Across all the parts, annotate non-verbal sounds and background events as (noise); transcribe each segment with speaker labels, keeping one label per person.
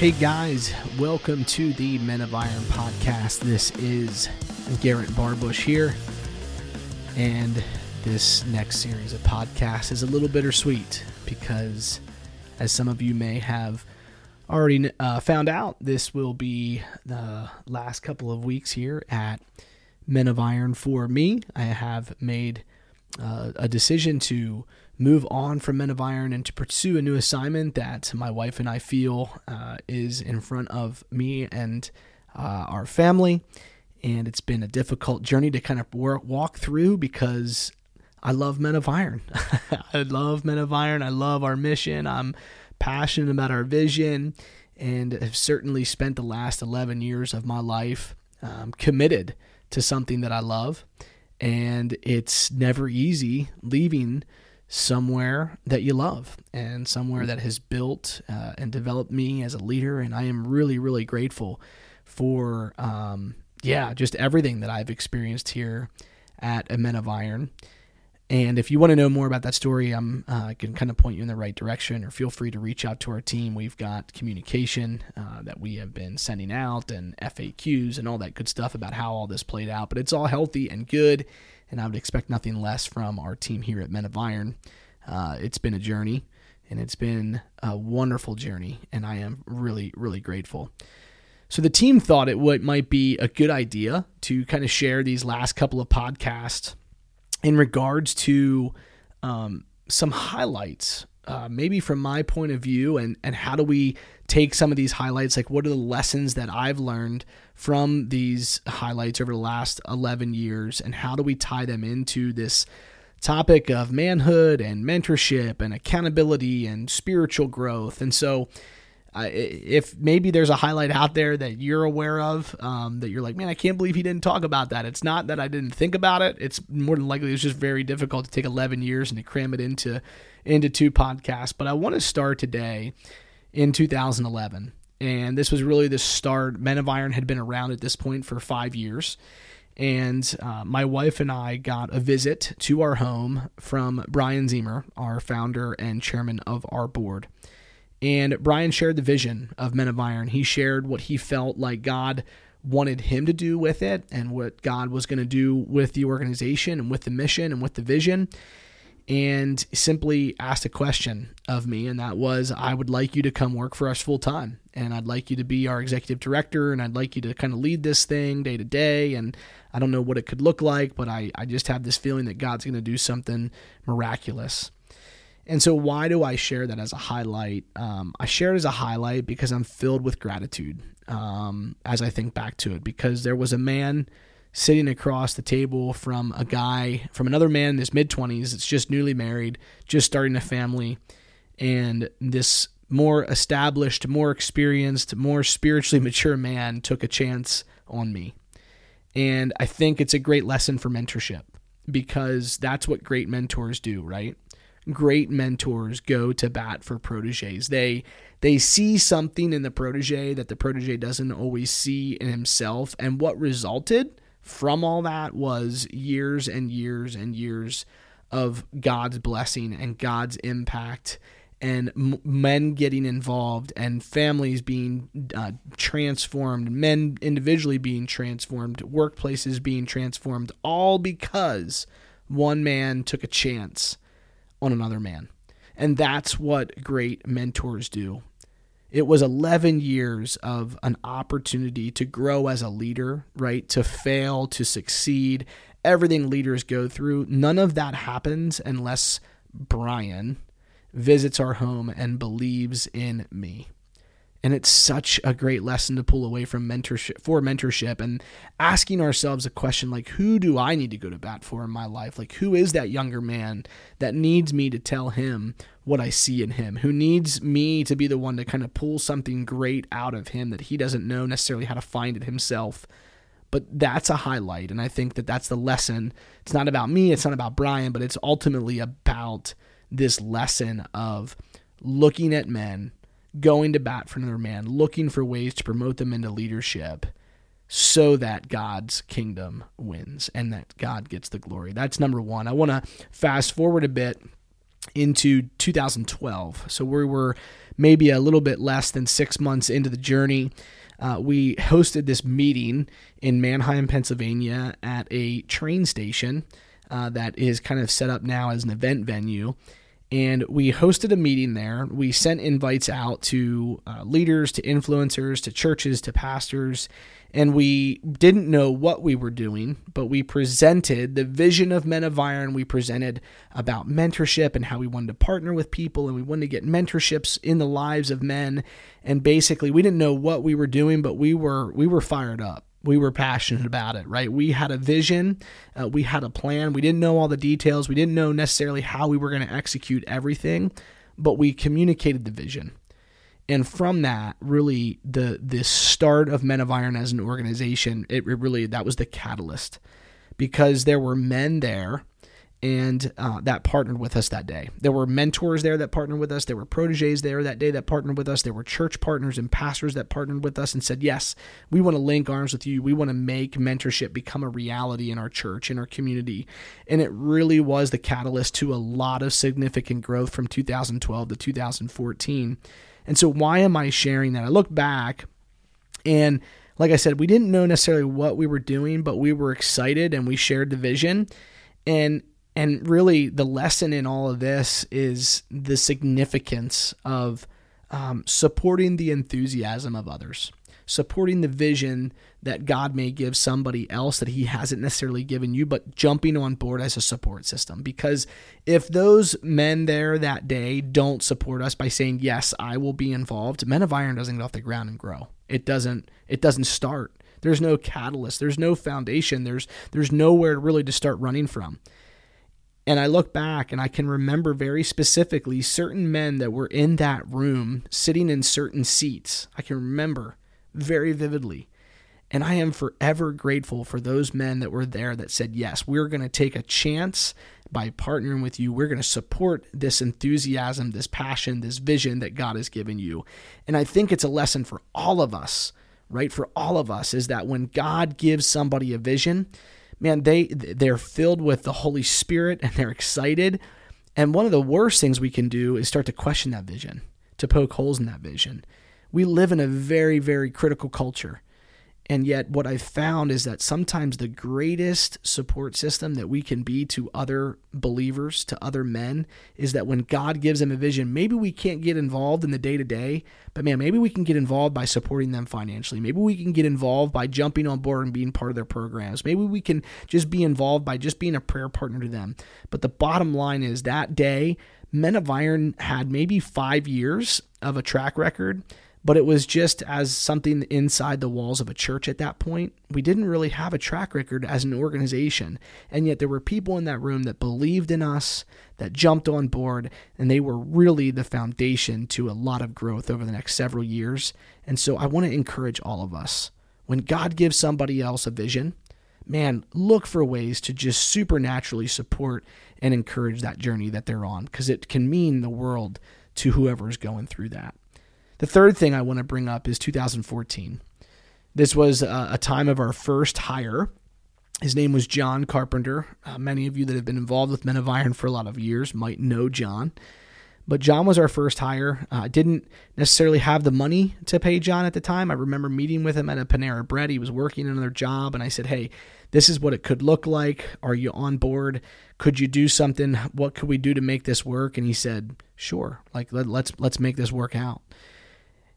Speaker 1: Hey guys, welcome to the Men of Iron podcast. This is Garrett Barbush here, and this next series of podcasts is a little bittersweet because, as some of you may have already uh, found out, this will be the last couple of weeks here at Men of Iron for me. I have made uh, a decision to move on from Men of Iron and to pursue a new assignment that my wife and I feel uh, is in front of me and uh, our family. And it's been a difficult journey to kind of work, walk through because I love Men of Iron. (laughs) I love Men of Iron. I love our mission. I'm passionate about our vision and have certainly spent the last 11 years of my life um, committed to something that I love. And it's never easy leaving somewhere that you love and somewhere that has built uh, and developed me as a leader. And I am really, really grateful for, um, yeah, just everything that I've experienced here at a Men of Iron. And if you want to know more about that story, I'm, uh, I can kind of point you in the right direction, or feel free to reach out to our team. We've got communication uh, that we have been sending out, and FAQs, and all that good stuff about how all this played out. But it's all healthy and good, and I would expect nothing less from our team here at Men of Iron. Uh, it's been a journey, and it's been a wonderful journey, and I am really, really grateful. So the team thought it would might be a good idea to kind of share these last couple of podcasts in regards to um, some highlights, uh, maybe from my point of view, and and how do we take some of these highlights? Like, what are the lessons that I've learned from these highlights over the last 11 years, and how do we tie them into this topic of manhood and mentorship and accountability and spiritual growth? And so, if maybe there's a highlight out there that you're aware of um, that you're like, man, I can't believe he didn't talk about that. It's not that I didn't think about it. It's more than likely it's just very difficult to take 11 years and to cram it into into two podcasts. But I want to start today in 2011, and this was really the start. Men of Iron had been around at this point for five years. And uh, my wife and I got a visit to our home from Brian Zemer, our founder and chairman of our board. And Brian shared the vision of Men of Iron. He shared what he felt like God wanted him to do with it and what God was going to do with the organization and with the mission and with the vision. And simply asked a question of me, and that was I would like you to come work for us full time. And I'd like you to be our executive director, and I'd like you to kind of lead this thing day to day. And I don't know what it could look like, but I, I just have this feeling that God's going to do something miraculous. And so, why do I share that as a highlight? Um, I share it as a highlight because I'm filled with gratitude um, as I think back to it. Because there was a man sitting across the table from a guy, from another man in his mid 20s that's just newly married, just starting a family. And this more established, more experienced, more spiritually (laughs) mature man took a chance on me. And I think it's a great lesson for mentorship because that's what great mentors do, right? Great mentors go to bat for proteges. They they see something in the protege that the protege doesn't always see in himself, and what resulted from all that was years and years and years of God's blessing and God's impact and men getting involved and families being uh, transformed, men individually being transformed, workplaces being transformed, all because one man took a chance on another man. And that's what great mentors do. It was 11 years of an opportunity to grow as a leader, right? To fail, to succeed, everything leaders go through. None of that happens unless Brian visits our home and believes in me. And it's such a great lesson to pull away from mentorship for mentorship and asking ourselves a question like, who do I need to go to bat for in my life? Like, who is that younger man that needs me to tell him what I see in him? Who needs me to be the one to kind of pull something great out of him that he doesn't know necessarily how to find it himself? But that's a highlight. And I think that that's the lesson. It's not about me, it's not about Brian, but it's ultimately about this lesson of looking at men going to bat for another man, looking for ways to promote them into leadership so that God's kingdom wins and that God gets the glory. That's number one. I want to fast forward a bit into 2012. So we were maybe a little bit less than six months into the journey. Uh, we hosted this meeting in Manheim, Pennsylvania, at a train station uh, that is kind of set up now as an event venue. And we hosted a meeting there. We sent invites out to uh, leaders, to influencers, to churches, to pastors and we didn't know what we were doing, but we presented the vision of Men of Iron. We presented about mentorship and how we wanted to partner with people and we wanted to get mentorships in the lives of men. And basically, we didn't know what we were doing, but we were we were fired up. We were passionate about it, right? We had a vision, uh, we had a plan. We didn't know all the details. We didn't know necessarily how we were going to execute everything, but we communicated the vision and from that really the the start of men of iron as an organization it, it really that was the catalyst because there were men there and uh, that partnered with us that day. There were mentors there that partnered with us. There were proteges there that day that partnered with us. There were church partners and pastors that partnered with us and said yes we want to link arms with you. We want to make mentorship become a reality in our church in our community. And it really was the catalyst to a lot of significant growth from 2012 to 2014 and so, why am I sharing that? I look back and like I said, we didn't know necessarily what we were doing, but we were excited and we shared the vision. And and really, the lesson in all of this is the significance of um, supporting the enthusiasm of others supporting the vision that God may give somebody else that He hasn't necessarily given you, but jumping on board as a support system. Because if those men there that day don't support us by saying, Yes, I will be involved, Men of Iron doesn't get off the ground and grow. It doesn't, it doesn't start. There's no catalyst, there's no foundation, there's there's nowhere really to start running from. And I look back and I can remember very specifically certain men that were in that room sitting in certain seats. I can remember very vividly. And I am forever grateful for those men that were there that said, Yes, we're going to take a chance by partnering with you. We're going to support this enthusiasm, this passion, this vision that God has given you. And I think it's a lesson for all of us, right? For all of us, is that when God gives somebody a vision, man, they they're filled with the Holy Spirit and they're excited. And one of the worst things we can do is start to question that vision, to poke holes in that vision. We live in a very, very critical culture. And yet, what I've found is that sometimes the greatest support system that we can be to other believers, to other men, is that when God gives them a vision, maybe we can't get involved in the day to day, but man, maybe we can get involved by supporting them financially. Maybe we can get involved by jumping on board and being part of their programs. Maybe we can just be involved by just being a prayer partner to them. But the bottom line is that day, Men of Iron had maybe five years of a track record but it was just as something inside the walls of a church at that point. We didn't really have a track record as an organization, and yet there were people in that room that believed in us, that jumped on board, and they were really the foundation to a lot of growth over the next several years. And so I want to encourage all of us when God gives somebody else a vision, man, look for ways to just supernaturally support and encourage that journey that they're on because it can mean the world to whoever is going through that. The third thing I want to bring up is 2014. This was a, time of our first hire. His name was John Carpenter. Uh, many of you that have been involved with Men of Iron for a lot of years might know John. But John was our first hire. I uh, didn't necessarily have the money to pay John at the time. I remember meeting with him at a Panera Bread. He was working another job, and I said, Hey, this is what it could look like. Are you on board? Could you do something? What could we do to make this work? And he said, Sure. Like let, let's let's make this work out.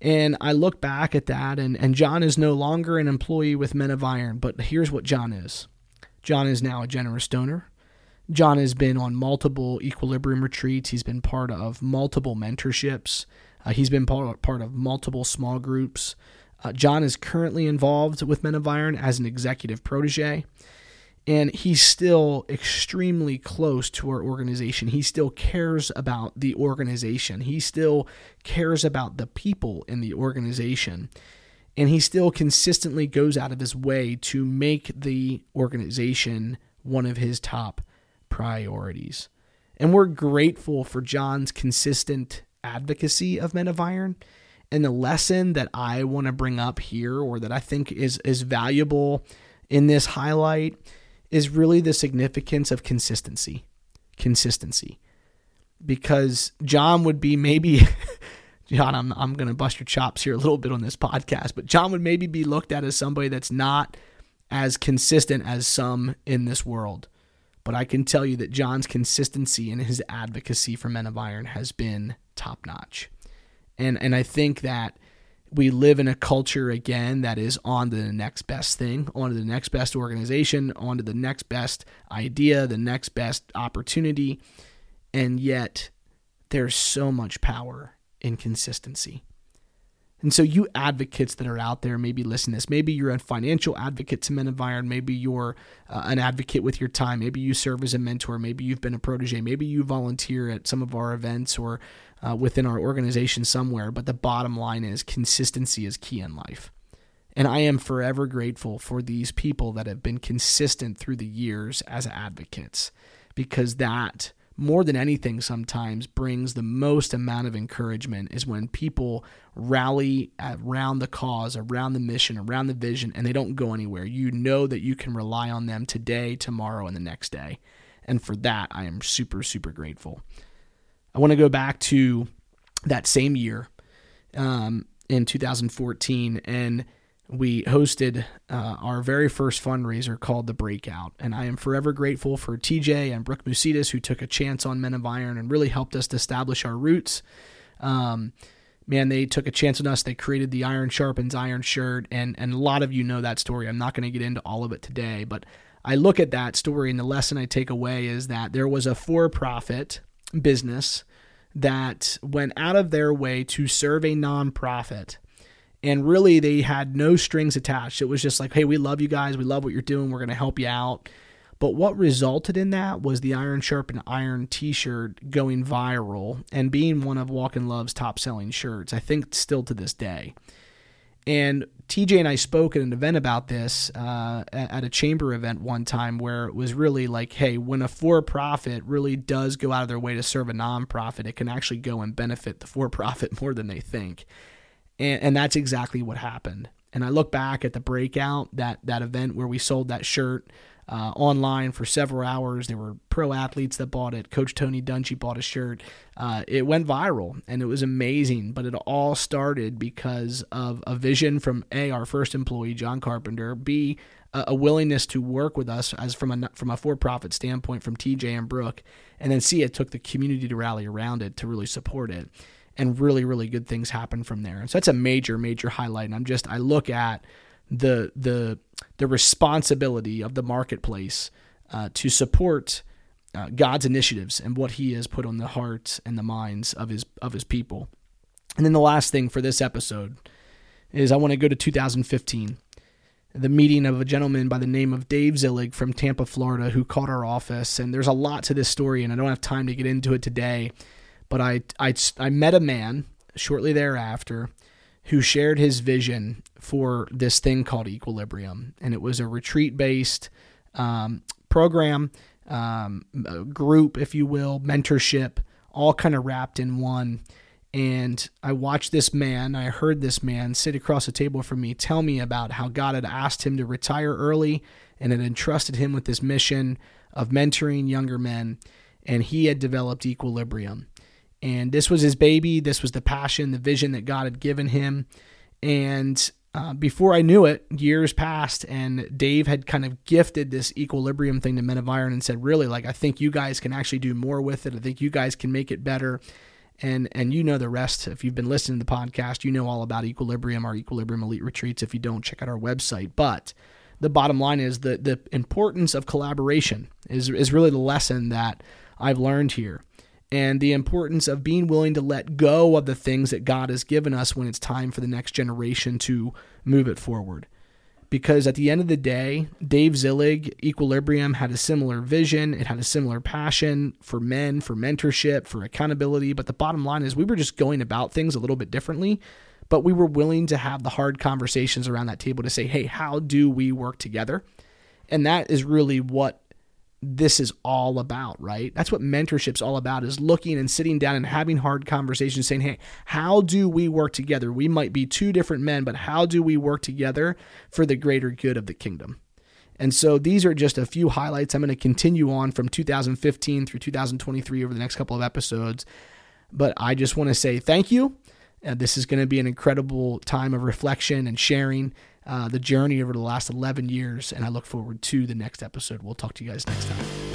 Speaker 1: And I look back at that, and, and John is no longer an employee with Men of Iron, but here's what John is John is now a generous donor. John has been on multiple equilibrium retreats. He's been part of multiple mentorships. Uh, he's been part, part of multiple small groups. Uh, John is currently involved with Men of Iron as an executive protege and he's still extremely close to our organization. He still cares about the organization. He still cares about the people in the organization. And he still consistently goes out of his way to make the organization one of his top priorities. And we're grateful for John's consistent advocacy of Men of Iron. And the lesson that I want to bring up here, or that I think is, is valuable in this highlight, is really the significance of consistency. Consistency. because John would be maybe (laughs) John, I'm I'm gonna bust your chops here a little bit on this podcast, but John would maybe be looked at as somebody that's not as consistent as some in this world. But I can tell you that John's consistency and his advocacy for Men of Iron has been top notch. And and I think that we live in a culture again that is on to the next best thing, on to the next best organization, on to the next best idea, the next best opportunity. And yet there's so much power in consistency. And so, you advocates that are out there, maybe listen to this. Maybe you're a financial advocate to Men of Iron. Maybe you're uh, an advocate with your time. Maybe you serve as a mentor. Maybe you've been a protege. Maybe you volunteer at some of our events or uh, within our organization somewhere. But the bottom line is consistency is key in life. And I am forever grateful for these people that have been consistent through the years as advocates because that more than anything sometimes brings the most amount of encouragement is when people rally around the cause, around the mission, around the vision, and they don't go anywhere. You know that you can rely on them today, tomorrow, and the next day. And for that, I am super, super grateful. I want to go back to that same year um, in 2014 and we hosted uh, our very first fundraiser called The Breakout. And I am forever grateful for TJ and Brooke Musidis, who took a chance on Men of Iron and really helped us to establish our roots. Um, man, they took a chance on us. They created the Iron Sharpens Iron shirt. And, and a lot of you know that story. I'm not going to get into all of it today, but I look at that story, and the lesson I take away is that there was a for profit business that went out of their way to serve a nonprofit and really they had no strings attached. It was just like, hey, we love you guys. We love what you're doing. We're going to help you out. But what resulted in that was the Iron Sharpen Iron t shirt going viral and being one of Walk in Love's top selling shirts, I think still to this day. And TJ and I spoke at an event about this uh, at a chamber event one time where it was really like, hey, when a for profit really does go out of their way to serve a nonprofit, it can actually go and benefit the for profit (laughs) more than they think. And, and that's exactly what happened. And I look back at the breakout, that that event where we sold that shirt uh, online for several hours. There were pro athletes that bought it. Coach Tony Dungy bought a shirt. Uh, it went viral and it was amazing. But it all started because of a vision from a our first employee John Carpenter, b a, willingness to work with us as from a from a for profit standpoint from TJ and Brooke, and then c it took the community to rally around it to really support it and really really good things happen from there. And so that's a major major highlight. And I'm just I look at the the the responsibility of the marketplace uh, to support uh, God's initiatives and what He has put on the hearts and the minds of His of His people. And then the last thing for this episode is I want to go to 2015 the meeting of a gentleman by the name of Dave Zillig from Tampa, Florida, who called our office. And there's a lot to this story, and I don't have time to get into it today. But I, I, I met a man shortly thereafter who shared his vision for this thing called Equilibrium. And it was a retreat based um, program, um, group, if you will, mentorship, all kind of wrapped in one. And I watched this man, I heard this man sit across the table from me tell me about how God had asked him to retire early and had entrusted him with this mission of mentoring younger men. And he had developed Equilibrium. And this was his baby. This was the passion, the vision that God had given him. And uh, before I knew it, years passed, and Dave had kind of gifted this equilibrium thing to Men of Iron and said, "Really, like I think you guys can actually do more with it. I think you guys can make it better." And and you know the rest. If you've been listening to the podcast, you know all about equilibrium, our equilibrium elite retreats. If you don't, check out our website. But the bottom line is the the importance of collaboration is is really the lesson that I've learned here and the importance of being willing to let go of the things that God has given us when it's time for the next generation to move it forward. Because at the end of the day, Dave Zillig, Equilibrium, had a similar vision. It had a similar passion for men, for mentorship, for accountability. But the bottom line is, we were just going about things a little bit differently. But we were willing to have the hard conversations around that table to say, hey, how do we work together? And that is really what this is all about, right? That's what mentorship's all about is looking and sitting down and having hard conversations saying, "Hey, how do we work together? We might be two different men, but how do we work together for the greater good of the kingdom?" And so these are just a few highlights. I'm going to continue on from 2015 through 2023 over the next couple of episodes. But I just want to say thank you. Uh, this is going to be an incredible time of reflection and sharing uh, the journey over the last 11 years. And I look forward to the next episode. We'll talk to you guys next time.